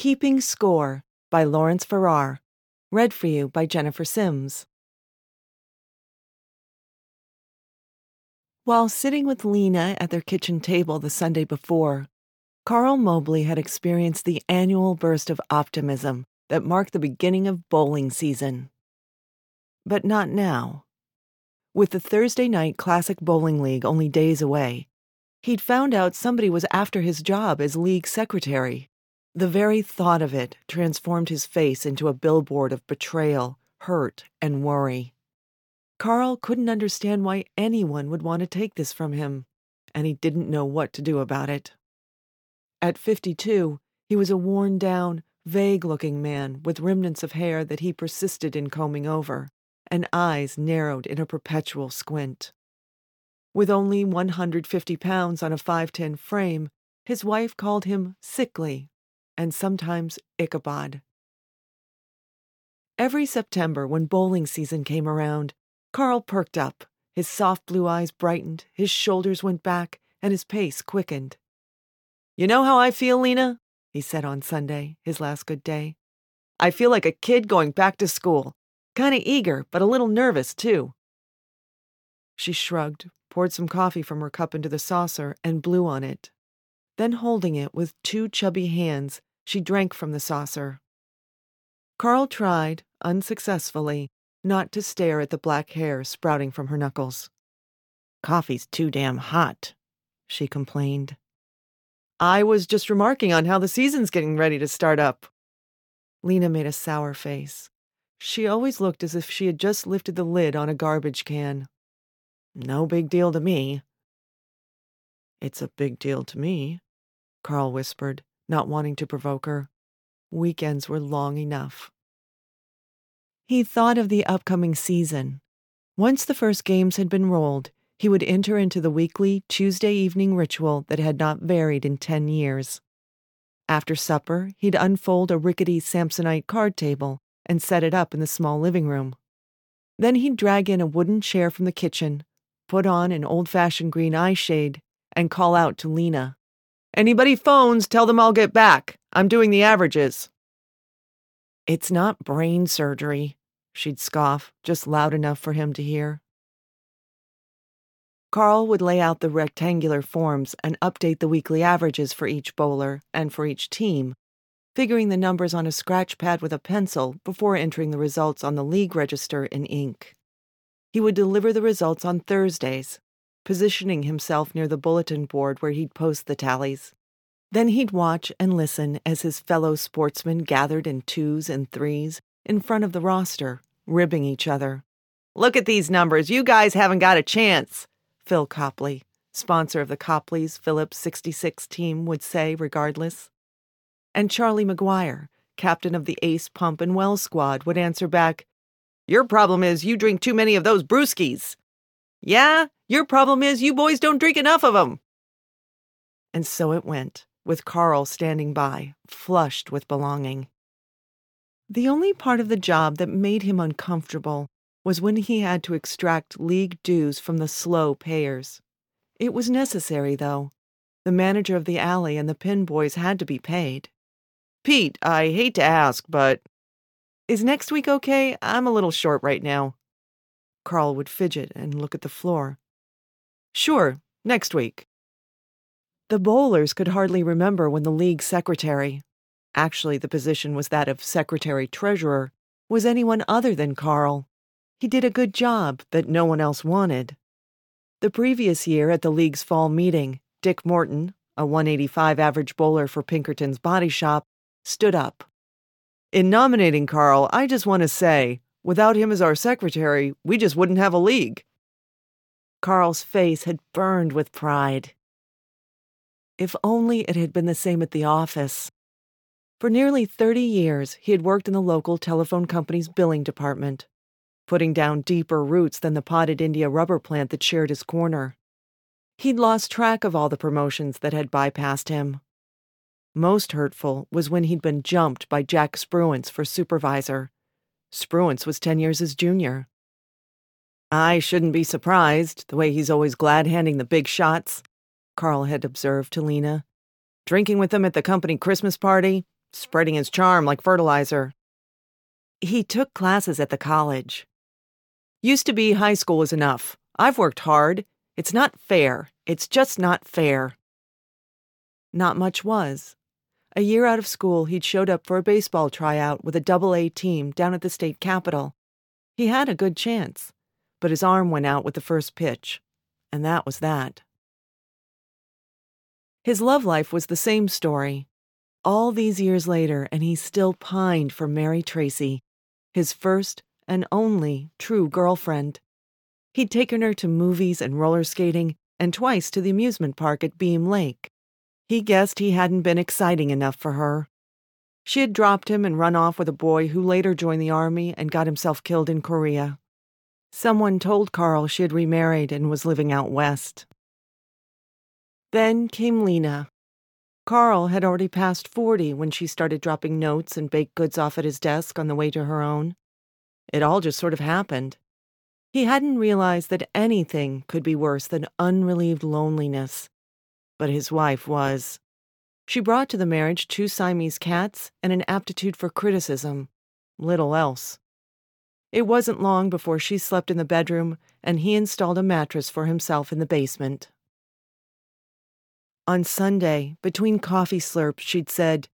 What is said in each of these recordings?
Keeping Score by Lawrence Farrar. Read for you by Jennifer Sims. While sitting with Lena at their kitchen table the Sunday before, Carl Mobley had experienced the annual burst of optimism that marked the beginning of bowling season. But not now. With the Thursday night Classic Bowling League only days away, he'd found out somebody was after his job as league secretary. The very thought of it transformed his face into a billboard of betrayal, hurt, and worry. Carl couldn't understand why anyone would want to take this from him, and he didn't know what to do about it. At 52, he was a worn down, vague looking man with remnants of hair that he persisted in combing over, and eyes narrowed in a perpetual squint. With only 150 pounds on a 5'10 frame, his wife called him sickly and sometimes Ichabod. Every September, when bowling season came around, Carl perked up. His soft blue eyes brightened, his shoulders went back, and his pace quickened. You know how I feel, Lena? he said on Sunday, his last good day. I feel like a kid going back to school. Kind of eager, but a little nervous, too. She shrugged, poured some coffee from her cup into the saucer, and blew on it. Then, holding it with two chubby hands, she drank from the saucer. Carl tried, unsuccessfully, not to stare at the black hair sprouting from her knuckles. Coffee's too damn hot, she complained. I was just remarking on how the season's getting ready to start up. Lena made a sour face. She always looked as if she had just lifted the lid on a garbage can. No big deal to me. It's a big deal to me, Carl whispered, not wanting to provoke her. Weekends were long enough. He thought of the upcoming season. Once the first games had been rolled, he would enter into the weekly Tuesday evening ritual that had not varied in ten years. After supper, he'd unfold a rickety Samsonite card table and set it up in the small living room. Then he'd drag in a wooden chair from the kitchen, put on an old fashioned green eye shade, and call out to Lena. Anybody phones, tell them I'll get back. I'm doing the averages. It's not brain surgery, she'd scoff, just loud enough for him to hear. Carl would lay out the rectangular forms and update the weekly averages for each bowler and for each team, figuring the numbers on a scratch pad with a pencil before entering the results on the league register in ink. He would deliver the results on Thursdays, positioning himself near the bulletin board where he'd post the tallies. Then he'd watch and listen as his fellow sportsmen gathered in twos and threes in front of the roster, ribbing each other. Look at these numbers. You guys haven't got a chance. Phil Copley, sponsor of the Copley's Phillips 66 team, would say, regardless. And Charlie McGuire, captain of the Ace Pump and Well squad, would answer back, Your problem is you drink too many of those brewskis. Yeah, your problem is you boys don't drink enough of 'em. And so it went, with Carl standing by, flushed with belonging. The only part of the job that made him uncomfortable was when he had to extract league dues from the slow payers. It was necessary, though. The manager of the alley and the pin boys had to be paid. Pete, I hate to ask, but. Is next week okay? I'm a little short right now. Carl would fidget and look at the floor. Sure, next week. The bowlers could hardly remember when the league secretary, actually the position was that of secretary treasurer, was anyone other than Carl. He did a good job that no one else wanted. The previous year at the league's fall meeting, Dick Morton, a 185 average bowler for Pinkerton's body shop, stood up. In nominating Carl, I just want to say, without him as our secretary, we just wouldn't have a league. Carl's face had burned with pride. If only it had been the same at the office. For nearly 30 years, he had worked in the local telephone company's billing department putting down deeper roots than the potted India rubber plant that shared his corner. He'd lost track of all the promotions that had bypassed him. Most hurtful was when he'd been jumped by Jack Spruance for supervisor. Spruance was 10 years his junior. I shouldn't be surprised, the way he's always glad handing the big shots, Carl had observed to Lena. Drinking with them at the company Christmas party? spreading his charm like fertilizer. He took classes at the college. Used to be high school was enough. I've worked hard. It's not fair. It's just not fair. Not much was. A year out of school, he'd showed up for a baseball tryout with a double A team down at the state capitol. He had a good chance, but his arm went out with the first pitch, and that was that. His love life was the same story. All these years later, and he still pined for Mary Tracy, his first and only true girlfriend. He'd taken her to movies and roller skating, and twice to the amusement park at Beam Lake. He guessed he hadn't been exciting enough for her. She had dropped him and run off with a boy who later joined the army and got himself killed in Korea. Someone told Carl she had remarried and was living out west. Then came Lena. Carl had already passed 40 when she started dropping notes and baked goods off at his desk on the way to her own. It all just sort of happened. He hadn't realized that anything could be worse than unrelieved loneliness. But his wife was. She brought to the marriage two Siamese cats and an aptitude for criticism. Little else. It wasn't long before she slept in the bedroom and he installed a mattress for himself in the basement. On Sunday, between coffee slurps, she'd said,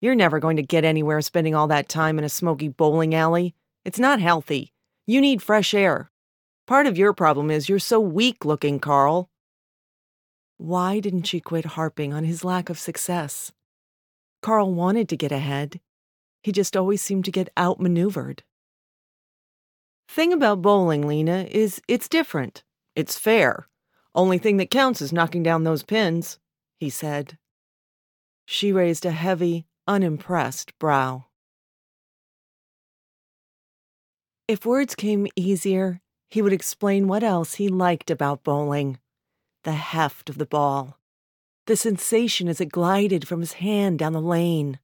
You're never going to get anywhere spending all that time in a smoky bowling alley. It's not healthy. You need fresh air. Part of your problem is you're so weak looking, Carl. Why didn't she quit harping on his lack of success? Carl wanted to get ahead. He just always seemed to get outmaneuvered. Thing about bowling, Lena, is it's different. It's fair. Only thing that counts is knocking down those pins he said. She raised a heavy, unimpressed brow. If words came easier, he would explain what else he liked about bowling the heft of the ball, the sensation as it glided from his hand down the lane,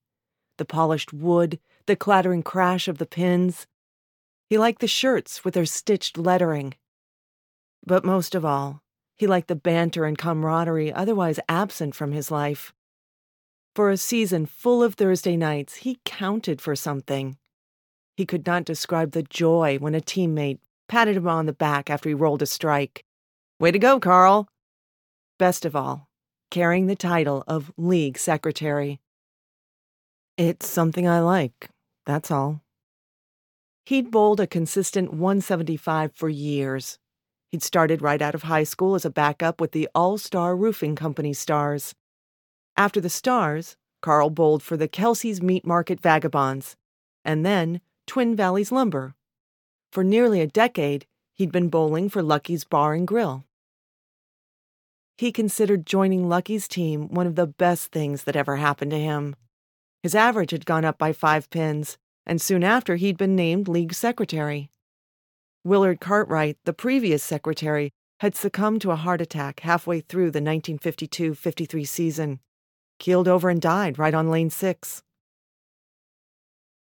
the polished wood, the clattering crash of the pins. He liked the shirts with their stitched lettering. But most of all, he liked the banter and camaraderie otherwise absent from his life. For a season full of Thursday nights, he counted for something. He could not describe the joy when a teammate patted him on the back after he rolled a strike. Way to go, Carl! Best of all, carrying the title of League Secretary. It's something I like, that's all. He'd bowled a consistent 175 for years, He'd started right out of high school as a backup with the All Star Roofing Company Stars. After the Stars, Carl bowled for the Kelsey's Meat Market Vagabonds, and then Twin Valleys Lumber. For nearly a decade, he'd been bowling for Lucky's Bar and Grill. He considered joining Lucky's team one of the best things that ever happened to him. His average had gone up by five pins, and soon after he'd been named league secretary. Willard Cartwright, the previous secretary, had succumbed to a heart attack halfway through the 1952 53 season, keeled over and died right on lane six.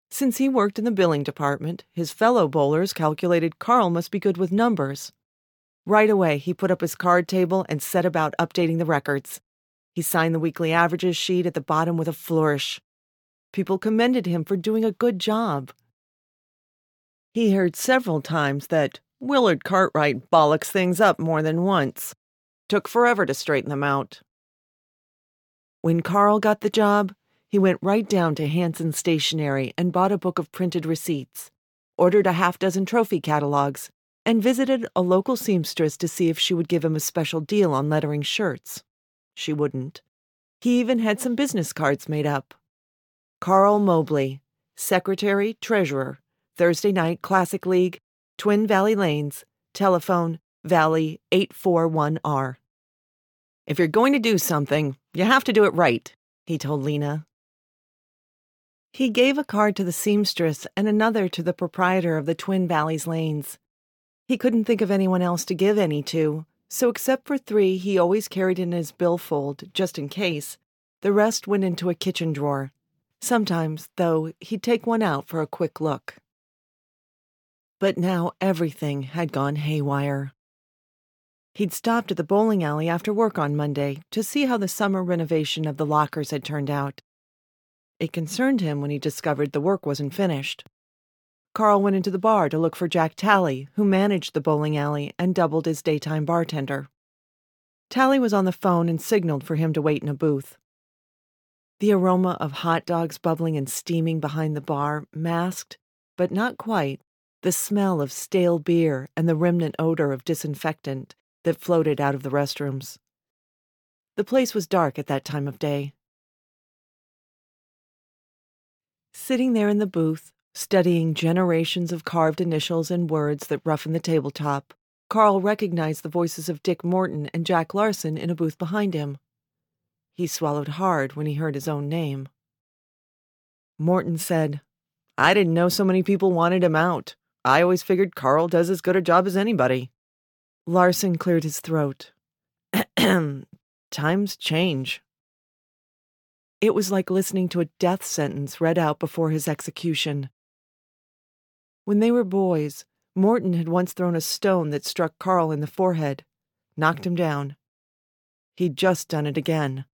Since he worked in the billing department, his fellow bowlers calculated Carl must be good with numbers. Right away, he put up his card table and set about updating the records. He signed the weekly averages sheet at the bottom with a flourish. People commended him for doing a good job. He heard several times that Willard Cartwright bollocks things up more than once. Took forever to straighten them out. When Carl got the job, he went right down to Hanson Stationery and bought a book of printed receipts, ordered a half dozen trophy catalogs, and visited a local seamstress to see if she would give him a special deal on lettering shirts. She wouldn't. He even had some business cards made up. Carl Mobley, Secretary, Treasurer, Thursday night Classic League, Twin Valley Lanes, telephone Valley 841R. If you're going to do something, you have to do it right, he told Lena. He gave a card to the seamstress and another to the proprietor of the Twin Valleys Lanes. He couldn't think of anyone else to give any to, so except for three he always carried in his billfold, just in case, the rest went into a kitchen drawer. Sometimes, though, he'd take one out for a quick look. But now everything had gone haywire. He'd stopped at the bowling alley after work on Monday to see how the summer renovation of the lockers had turned out. It concerned him when he discovered the work wasn't finished. Carl went into the bar to look for Jack Talley, who managed the bowling alley and doubled as daytime bartender. Talley was on the phone and signaled for him to wait in a booth. The aroma of hot dogs bubbling and steaming behind the bar masked, but not quite, the smell of stale beer and the remnant odor of disinfectant that floated out of the restrooms. The place was dark at that time of day. Sitting there in the booth, studying generations of carved initials and words that roughen the tabletop, Carl recognized the voices of Dick Morton and Jack Larson in a booth behind him. He swallowed hard when he heard his own name. Morton said, I didn't know so many people wanted him out. I always figured Carl does as good a job as anybody. Larson cleared his throat. Times change. It was like listening to a death sentence read out before his execution. When they were boys, Morton had once thrown a stone that struck Carl in the forehead, knocked him down. He'd just done it again.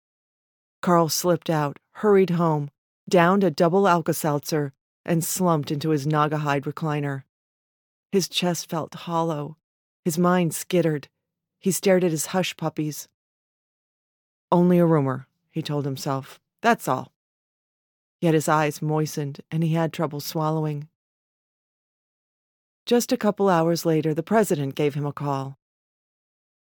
Carl slipped out, hurried home, downed a double Alka Seltzer, and slumped into his Naugahyde recliner. His chest felt hollow. His mind skittered. He stared at his hush puppies. Only a rumor, he told himself. That's all. Yet his eyes moistened and he had trouble swallowing. Just a couple hours later, the president gave him a call.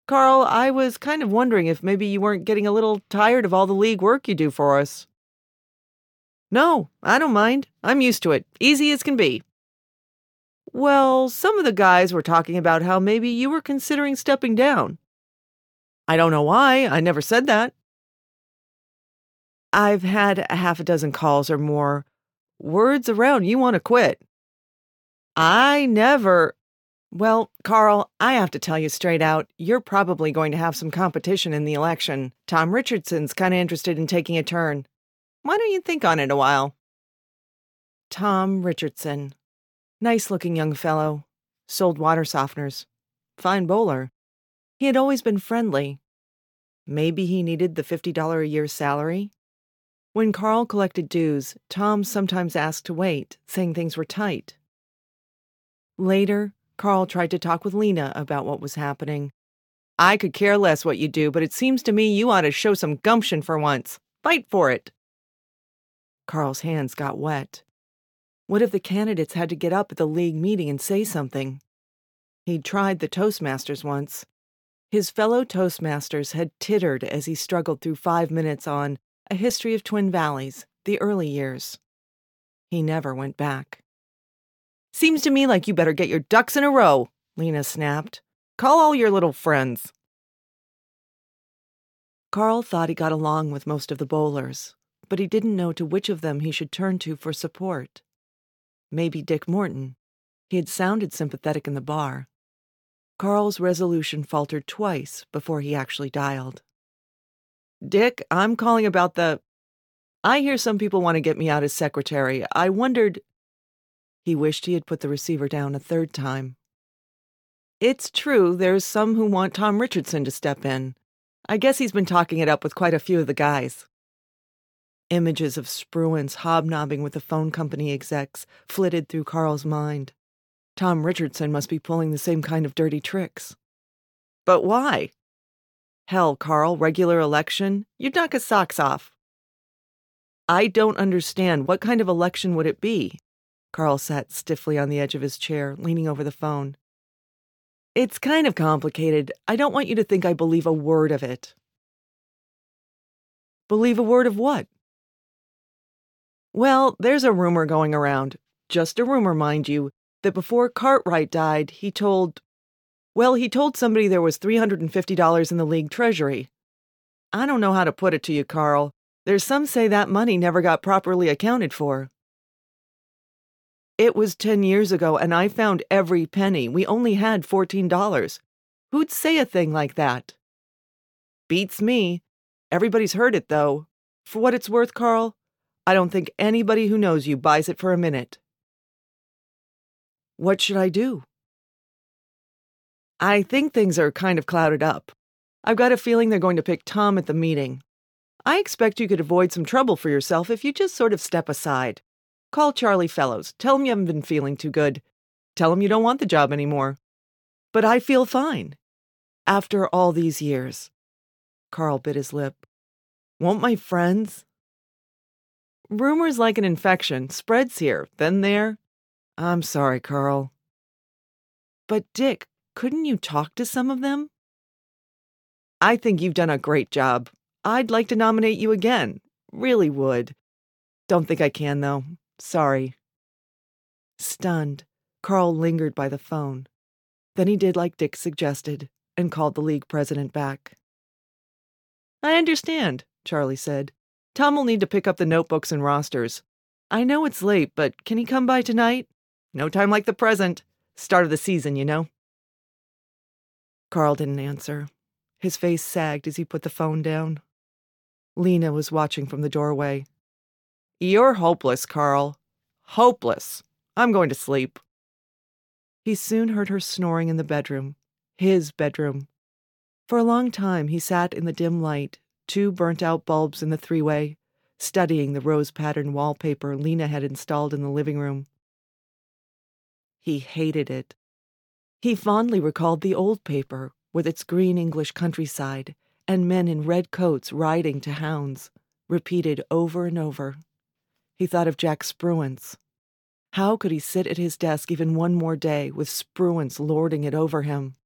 Carl, I was kind of wondering if maybe you weren't getting a little tired of all the league work you do for us. No, I don't mind. I'm used to it. Easy as can be. Well, some of the guys were talking about how maybe you were considering stepping down. I don't know why. I never said that. I've had a half a dozen calls or more. Words around you want to quit. I never. Well, Carl, I have to tell you straight out, you're probably going to have some competition in the election. Tom Richardson's kind of interested in taking a turn. Why don't you think on it a while? Tom Richardson. Nice looking young fellow. Sold water softeners. Fine bowler. He had always been friendly. Maybe he needed the $50 a year salary? When Carl collected dues, Tom sometimes asked to wait, saying things were tight. Later, Carl tried to talk with Lena about what was happening. I could care less what you do, but it seems to me you ought to show some gumption for once. Fight for it. Carl's hands got wet. What if the candidates had to get up at the league meeting and say something? He'd tried the Toastmasters once. His fellow Toastmasters had tittered as he struggled through five minutes on A History of Twin Valleys, the early years. He never went back. Seems to me like you better get your ducks in a row, Lena snapped. Call all your little friends. Carl thought he got along with most of the bowlers, but he didn't know to which of them he should turn to for support. Maybe Dick Morton. He had sounded sympathetic in the bar. Carl's resolution faltered twice before he actually dialed. Dick, I'm calling about the. I hear some people want to get me out as secretary. I wondered. He wished he had put the receiver down a third time. It's true, there's some who want Tom Richardson to step in. I guess he's been talking it up with quite a few of the guys. Images of Spruance hobnobbing with the phone company execs flitted through Carl's mind. Tom Richardson must be pulling the same kind of dirty tricks. But why? Hell, Carl, regular election? You'd knock his socks off. I don't understand. What kind of election would it be? Carl sat stiffly on the edge of his chair, leaning over the phone. It's kind of complicated. I don't want you to think I believe a word of it. Believe a word of what? Well, there's a rumor going around, just a rumor, mind you, that before Cartwright died, he told. Well, he told somebody there was $350 in the league treasury. I don't know how to put it to you, Carl. There's some say that money never got properly accounted for. It was 10 years ago, and I found every penny. We only had $14. Who'd say a thing like that? Beats me. Everybody's heard it, though. For what it's worth, Carl, I don't think anybody who knows you buys it for a minute. What should I do? I think things are kind of clouded up. I've got a feeling they're going to pick Tom at the meeting. I expect you could avoid some trouble for yourself if you just sort of step aside. Call Charlie Fellows. Tell him you haven't been feeling too good. Tell him you don't want the job anymore. But I feel fine. After all these years. Carl bit his lip. Won't my friends? Rumors like an infection spreads here, then there. I'm sorry, Carl. But, Dick, couldn't you talk to some of them? I think you've done a great job. I'd like to nominate you again. Really would. Don't think I can, though. Sorry. Stunned, Carl lingered by the phone. Then he did like Dick suggested and called the league president back. I understand, Charlie said. Tom will need to pick up the notebooks and rosters. I know it's late, but can he come by tonight? No time like the present. Start of the season, you know. Carl didn't answer. His face sagged as he put the phone down. Lena was watching from the doorway. You're hopeless, Carl. Hopeless. I'm going to sleep. He soon heard her snoring in the bedroom, his bedroom. For a long time he sat in the dim light, two burnt out bulbs in the three way, studying the rose patterned wallpaper Lena had installed in the living room. He hated it. He fondly recalled the old paper, with its green English countryside and men in red coats riding to hounds, repeated over and over. He thought of Jack Spruance. How could he sit at his desk even one more day with Spruance lording it over him?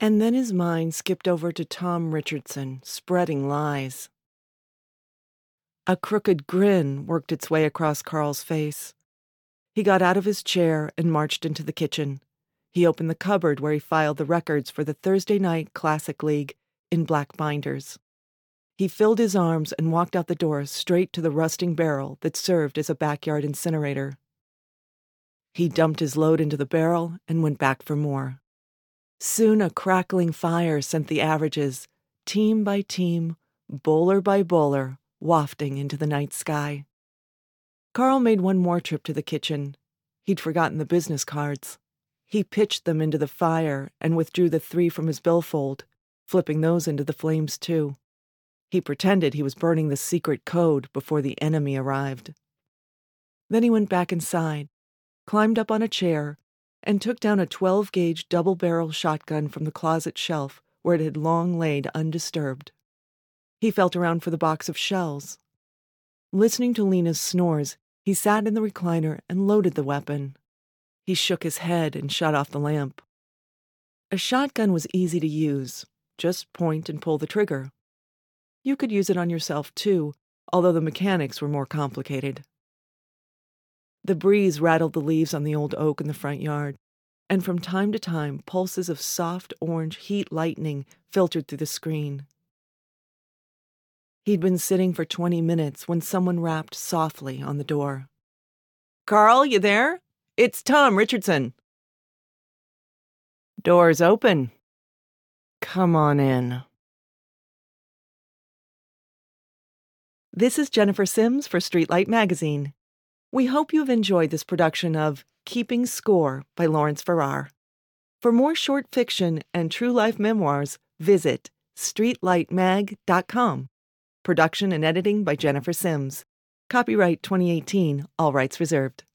And then his mind skipped over to Tom Richardson, spreading lies. A crooked grin worked its way across Carl's face. He got out of his chair and marched into the kitchen. He opened the cupboard where he filed the records for the Thursday Night Classic League in black binders. He filled his arms and walked out the door straight to the rusting barrel that served as a backyard incinerator. He dumped his load into the barrel and went back for more. Soon a crackling fire sent the averages, team by team, bowler by bowler, wafting into the night sky. Carl made one more trip to the kitchen. He'd forgotten the business cards. He pitched them into the fire and withdrew the three from his billfold, flipping those into the flames too. He pretended he was burning the secret code before the enemy arrived. Then he went back inside, climbed up on a chair, and took down a 12 gauge double barrel shotgun from the closet shelf where it had long laid undisturbed. He felt around for the box of shells. Listening to Lena's snores, he sat in the recliner and loaded the weapon. He shook his head and shut off the lamp. A shotgun was easy to use, just point and pull the trigger. You could use it on yourself too, although the mechanics were more complicated. The breeze rattled the leaves on the old oak in the front yard, and from time to time pulses of soft orange heat lightning filtered through the screen. He'd been sitting for 20 minutes when someone rapped softly on the door. Carl, you there? It's Tom Richardson. Door's open. Come on in. This is Jennifer Sims for Streetlight Magazine. We hope you have enjoyed this production of Keeping Score by Lawrence Farrar. For more short fiction and true life memoirs, visit streetlightmag.com. Production and editing by Jennifer Sims. Copyright 2018, all rights reserved.